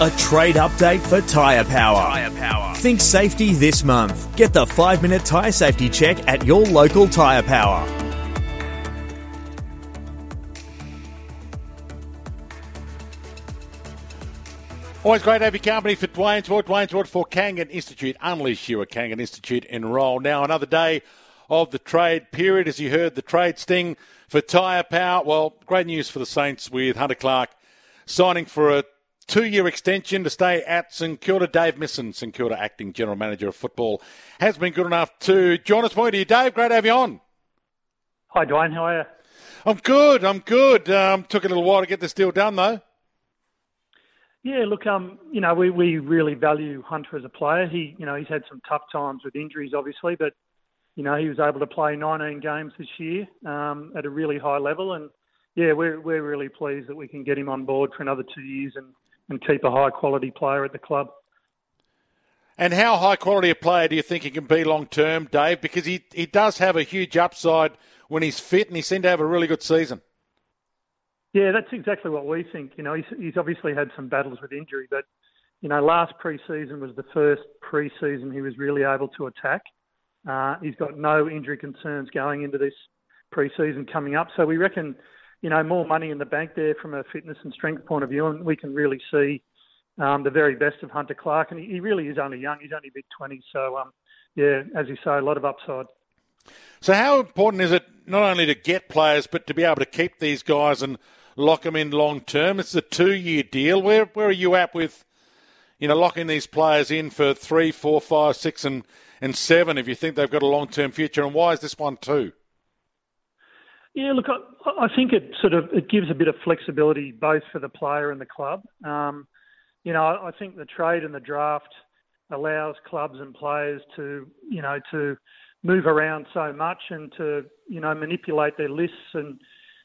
A trade update for Tyre Power. Tyre Power. Think safety this month. Get the five minute tyre safety check at your local Tyre Power. Always great to have your company for Dwayne's World. Dwayne's World for Kangan Institute. Unleash you at Kangan Institute. Enroll now. Another day of the trade period. As you heard, the trade sting for Tyre Power. Well, great news for the Saints with Hunter Clark signing for a two year extension to stay at St Kilda. Dave Misson, St Kilda acting general manager of football, has been good enough to join us. Morning to you, Dave. Great to have you on. Hi, Dwayne. How are you? I'm good. I'm good. Um, took a little while to get this deal done, though. Yeah, look, um, you know, we, we really value Hunter as a player. He, you know, he's had some tough times with injuries, obviously, but you know, he was able to play 19 games this year um, at a really high level, and yeah, we're we're really pleased that we can get him on board for another two years and and keep a high quality player at the club. And how high quality a player do you think he can be long term, Dave? Because he, he does have a huge upside when he's fit, and he seemed to have a really good season. Yeah, that's exactly what we think. You know, he's, he's obviously had some battles with injury, but you know, last pre-season was the first pre-season he was really able to attack. Uh, he's got no injury concerns going into this pre-season coming up, so we reckon you know, more money in the bank there from a fitness and strength point of view, and we can really see um, the very best of Hunter Clark. And he, he really is only young; he's only mid twenty. So, um, yeah, as you say, a lot of upside. So, how important is it not only to get players, but to be able to keep these guys and lock them in long term? It's a two-year deal. Where where are you at with, you know, locking these players in for three, four, five, six, and and seven if you think they've got a long-term future? And why is this one two? Yeah, look, I, I think it sort of it gives a bit of flexibility both for the player and the club. Um, you know, I think the trade and the draft allows clubs and players to, you know, to move around so much and to, you know, manipulate their lists and,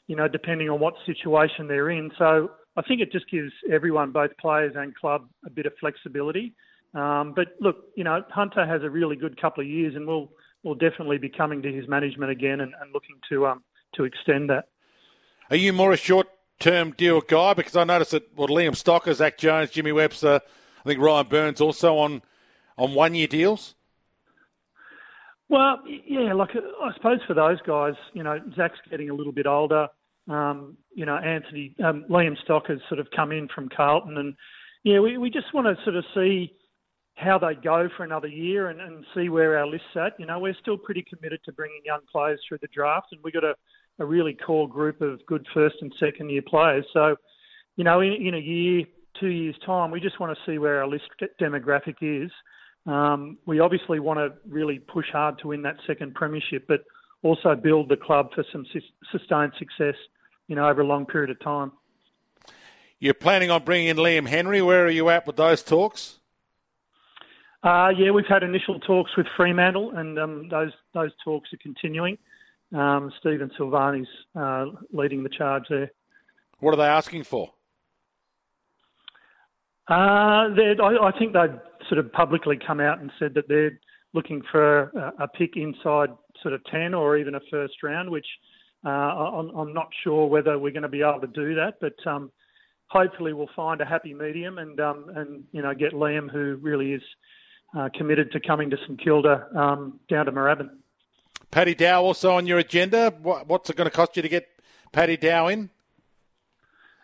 you know, depending on what situation they're in. So I think it just gives everyone, both players and club, a bit of flexibility. Um, but look, you know, Hunter has a really good couple of years, and we'll we'll definitely be coming to his management again and, and looking to um, to extend that. Are you more a short term deal guy? Because I noticed that well, Liam Stocker, Zach Jones, Jimmy Webster, I think Ryan Byrnes also on on one year deals. Well, yeah, like I suppose for those guys, you know, Zach's getting a little bit older. Um, you know, Anthony, um, Liam Stocker's sort of come in from Carlton, and yeah, we, we just want to sort of see how they go for another year and, and see where our list's at. You know, we're still pretty committed to bringing young players through the draft, and we've got a a really core group of good first and second year players. So, you know, in, in a year, two years' time, we just want to see where our list demographic is. Um, we obviously want to really push hard to win that second premiership, but also build the club for some sustained success, you know, over a long period of time. You're planning on bringing in Liam Henry. Where are you at with those talks? Uh, yeah, we've had initial talks with Fremantle, and um, those those talks are continuing. Um, Stephen Silvagni's uh, leading the charge there. What are they asking for? Uh, I, I, think they've sort of publicly come out and said that they're looking for a, a pick inside sort of 10 or even a first round, which uh, I'm, I'm, not sure whether we're going to be able to do that, but um, hopefully we'll find a happy medium and, um, and you know, get Liam, who really is uh, committed to coming to St Kilda, um, down to Moorabbin. Paddy Dow also on your agenda. What's it going to cost you to get Paddy Dow in?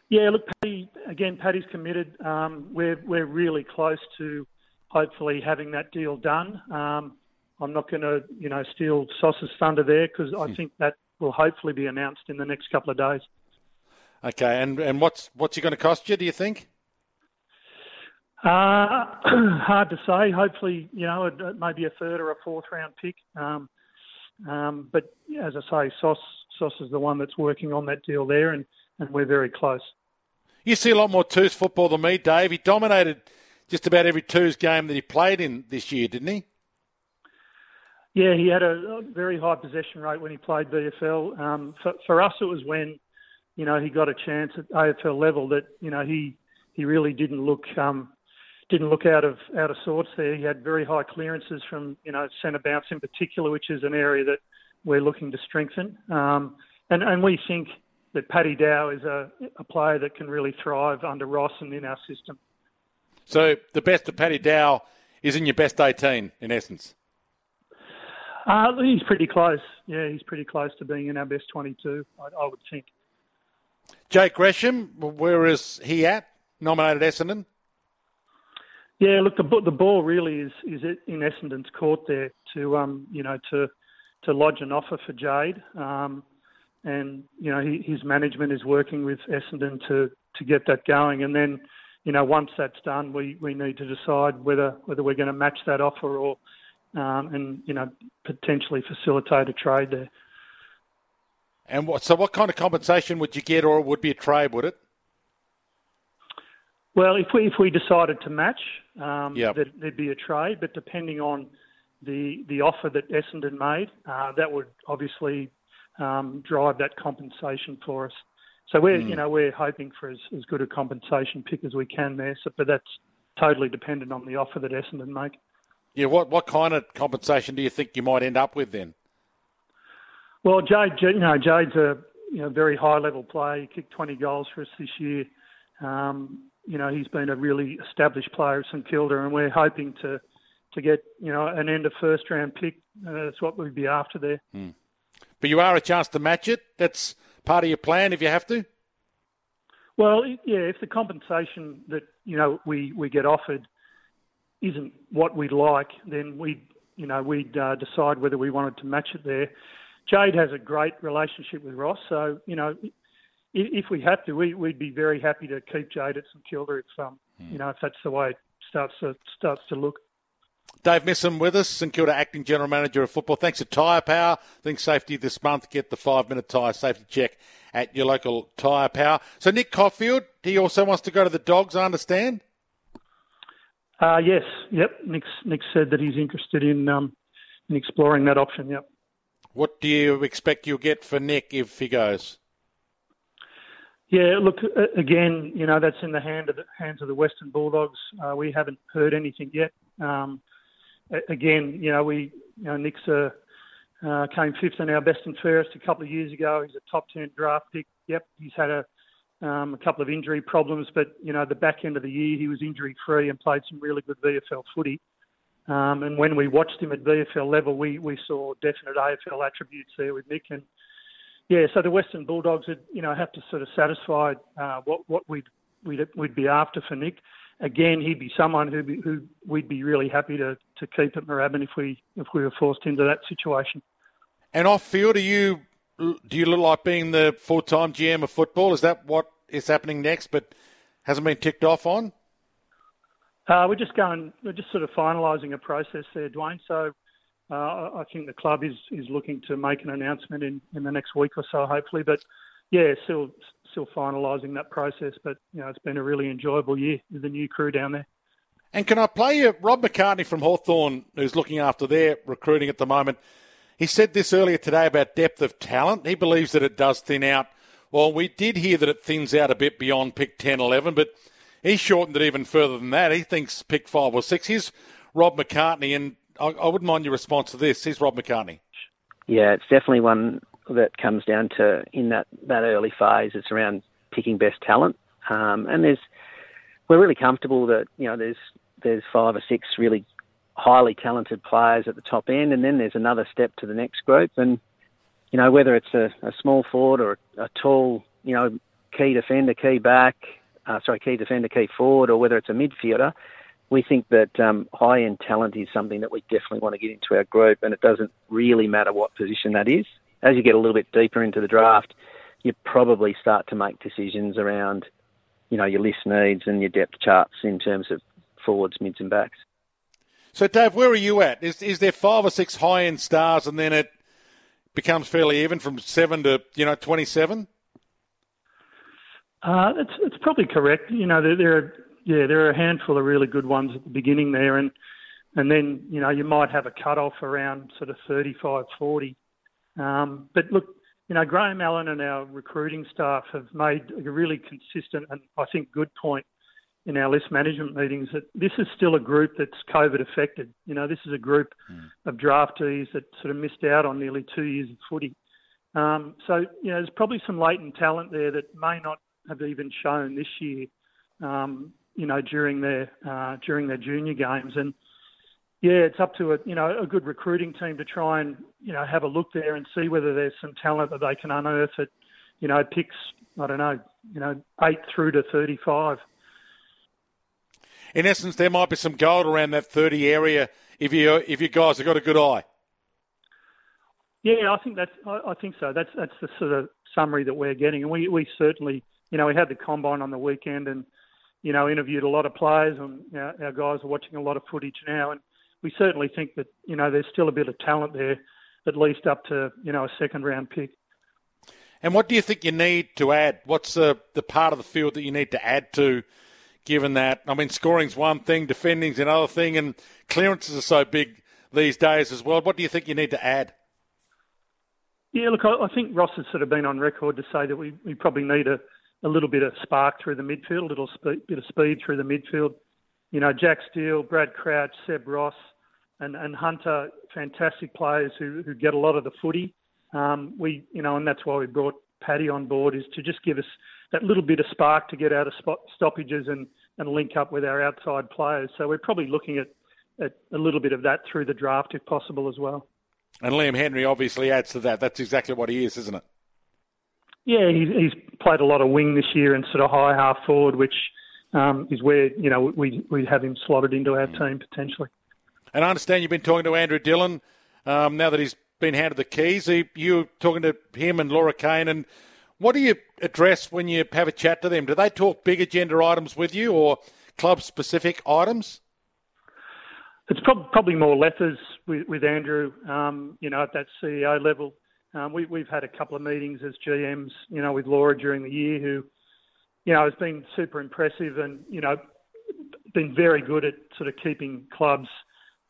Yeah, look, Paddy, again, Paddy's committed. Um, we're we're really close to hopefully having that deal done. Um, I'm not going to, you know, steal Sauce's thunder there because I hmm. think that will hopefully be announced in the next couple of days. Okay, and and what's what's he going to cost you? Do you think? Uh, hard to say. Hopefully, you know, maybe a third or a fourth round pick. Um, um, but as I say, Sauce, Sauce is the one that's working on that deal there, and, and we're very close. You see a lot more twos football than me, Dave. He dominated just about every twos game that he played in this year, didn't he? Yeah, he had a very high possession rate when he played VFL. Um, for, for us, it was when, you know, he got a chance at AFL level that, you know, he he really didn't look um, didn't look out of out of sorts there. He had very high clearances from, you know, centre bounce in particular, which is an area that we're looking to strengthen. Um, and and we think that Paddy Dow is a, a player that can really thrive under Ross and in our system. So the best of Paddy Dow is in your best 18, in essence. Uh, he's pretty close. Yeah, he's pretty close to being in our best 22, I, I would think. Jade Gresham, where is he at? Nominated Essendon? Yeah, look, the the ball really is is in Essendon's court there to um you know to to lodge an offer for Jade, um, and you know he, his management is working with Essendon to to get that going, and then you know once that's done, we we need to decide whether whether we're going to match that offer or um, and you know potentially facilitate a trade there. And what, so, what kind of compensation would you get, or would be a trade? Would it? Well, if we if we decided to match, um, yep. there, would be a trade. But depending on the the offer that Essendon made, uh, that would obviously um, drive that compensation for us. So we're mm. you know we're hoping for as, as good a compensation pick as we can there. So, but that's totally dependent on the offer that Essendon make. Yeah, what what kind of compensation do you think you might end up with then? Well, Jade, you know, Jade's a you know very high level player. He kicked 20 goals for us this year. Um, you know, he's been a really established player at St Kilda, and we're hoping to to get you know an end of first round pick. Uh, that's what we'd be after there. Hmm. But you are a chance to match it. That's part of your plan if you have to. Well, yeah, if the compensation that you know we we get offered isn't what we'd like, then we'd you know we'd uh, decide whether we wanted to match it there. Jade has a great relationship with Ross, so you know if we had to, we, would be very happy to keep Jade at St Kilda if um, mm. you know if that's the way it starts to starts to look. Dave Misson with us, St Kilda Acting General Manager of Football. Thanks to Tyre Power. Think safety this month. Get the five minute tyre safety check at your local Tyre Power. So Nick Coffield, he also wants to go to the Dogs, I understand. Uh, yes, yep. Nick's, Nick said that he's interested in um, in exploring that option. Yep. What do you expect you'll get for Nick if he goes? Yeah, look, again, you know, that's in the hand of the hands of the Western Bulldogs. Uh, we haven't heard anything yet. Um, again, you know, we, you know, Nick's uh, uh, came fifth in our best and fairest a couple of years ago. He's a top ten draft pick. Yep, he's had a um, a couple of injury problems, but you know, the back end of the year he was injury free and played some really good VFL footy. Um, and when we watched him at VFL level, we we saw definite AFL attributes there with Nick. And yeah, so the Western Bulldogs would you know have to sort of satisfy uh, what what we'd, we'd we'd be after for Nick. Again, he'd be someone who who we'd be really happy to, to keep at Moorabbin if we if we were forced into that situation. And off field, are you do you look like being the full time GM of football? Is that what is happening next, but hasn't been ticked off on? Uh, we're just going. We're just sort of finalising a process there, Dwayne. So uh, I think the club is is looking to make an announcement in, in the next week or so, hopefully. But yeah, still still finalising that process. But you know, it's been a really enjoyable year with the new crew down there. And can I play you Rob McCartney from Hawthorn, who's looking after their recruiting at the moment? He said this earlier today about depth of talent. He believes that it does thin out. Well, we did hear that it thins out a bit beyond pick 10, 11, but he shortened it even further than that. He thinks pick five or six. Here's Rob McCartney, and I, I wouldn't mind your response to this. Here's Rob McCartney. Yeah, it's definitely one that comes down to in that, that early phase. It's around picking best talent, um, and there's we're really comfortable that you know there's there's five or six really highly talented players at the top end, and then there's another step to the next group. And you know whether it's a, a small forward or a, tall, you know, key defender, key back, uh, sorry, key defender, key forward, or whether it's a midfielder, we think that um, high end talent is something that we definitely want to get into our group, and it doesn't really matter what position that is. As you get a little bit deeper into the draft, you probably start to make decisions around, you know, your list needs and your depth charts in terms of forwards, mids, and backs. So, Dave, where are you at? Is is there five or six high end stars, and then it becomes fairly even from seven to you know twenty seven? Uh, it's it's probably correct. You know, there, there are yeah, there are a handful of really good ones at the beginning there, and and then you know you might have a cut off around sort of 35, 40. Um, but look, you know, Graham Allen and our recruiting staff have made a really consistent and I think good point in our list management meetings that this is still a group that's COVID affected. You know, this is a group mm. of draftees that sort of missed out on nearly two years of footy. Um, so, you know, there's probably some latent talent there that may not have even shown this year, um, you know, during their uh, during their junior games. And yeah, it's up to a you know a good recruiting team to try and you know have a look there and see whether there's some talent that they can unearth at you know picks I don't know you know eight through to thirty five. In essence, there might be some gold around that thirty area if you if you guys have got a good eye. Yeah, I think that's I, I think so. That's that's the sort of summary that we're getting, and we we certainly you know we had the combine on the weekend and you know interviewed a lot of players and our, our guys are watching a lot of footage now and we certainly think that you know there's still a bit of talent there, at least up to you know a second round pick. And what do you think you need to add? What's the the part of the field that you need to add to? Given that, I mean, scoring's one thing, defending's another thing, and clearances are so big these days as well. What do you think you need to add? Yeah, look, I, I think Ross has sort of been on record to say that we, we probably need a, a little bit of spark through the midfield, a little spe- bit of speed through the midfield. You know, Jack Steele, Brad Crouch, Seb Ross, and, and Hunter, fantastic players who, who get a lot of the footy. Um, we, you know, and that's why we brought Paddy on board is to just give us that little bit of spark to get out of spot, stoppages and, and link up with our outside players. So we're probably looking at, at a little bit of that through the draft if possible as well. And Liam Henry obviously adds to that. That's exactly what he is, isn't it? Yeah, he's, he's played a lot of wing this year and sort of high half forward, which um, is where you know we we have him slotted into our mm. team potentially. And I understand you've been talking to Andrew Dillon um, now that he's been handed the keys. You talking to him and Laura Kane, and what do you address when you have a chat to them? Do they talk big agenda items with you or club specific items? It's prob- probably more letters with, with Andrew, um, you know, at that CEO level. Um, we, we've had a couple of meetings as GMs, you know, with Laura during the year who you know, has been super impressive and, you know, been very good at sort of keeping clubs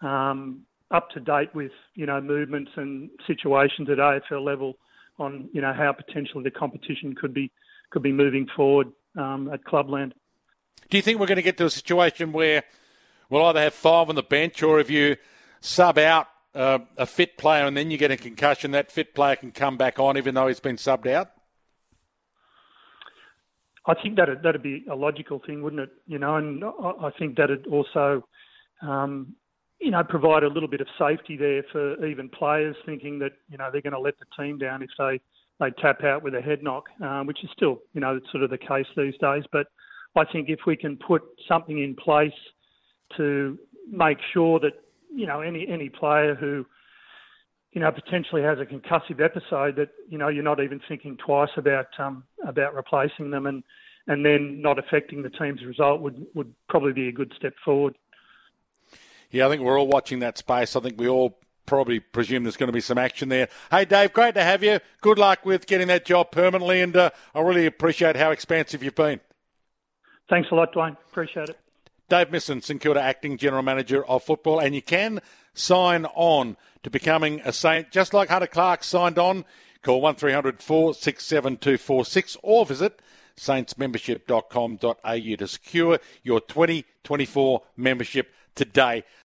um, up to date with, you know, movements and situations at AFL level on, you know, how potentially the competition could be could be moving forward um, at Clubland. Do you think we're going to get to a situation where we'll either have five on the bench or if you sub out uh, a fit player and then you get a concussion, that fit player can come back on even though he's been subbed out? I think that that'd be a logical thing, wouldn't it? You know, and I think that'd also, um, you know, provide a little bit of safety there for even players thinking that you know they're going to let the team down if they they tap out with a head knock, um, which is still you know sort of the case these days. But I think if we can put something in place to make sure that you know any any player who you know, potentially has a concussive episode that, you know, you're not even thinking twice about um, about replacing them and, and then not affecting the team's result would, would probably be a good step forward. Yeah, I think we're all watching that space. I think we all probably presume there's going to be some action there. Hey, Dave, great to have you. Good luck with getting that job permanently, and uh, I really appreciate how expansive you've been. Thanks a lot, Dwayne. Appreciate it. Dave Misson, St Kilda Acting General Manager of Football, and you can sign on to becoming a Saint, just like Hunter Clark signed on. Call 1300 467 246 or visit saintsmembership.com.au to secure your 2024 membership today.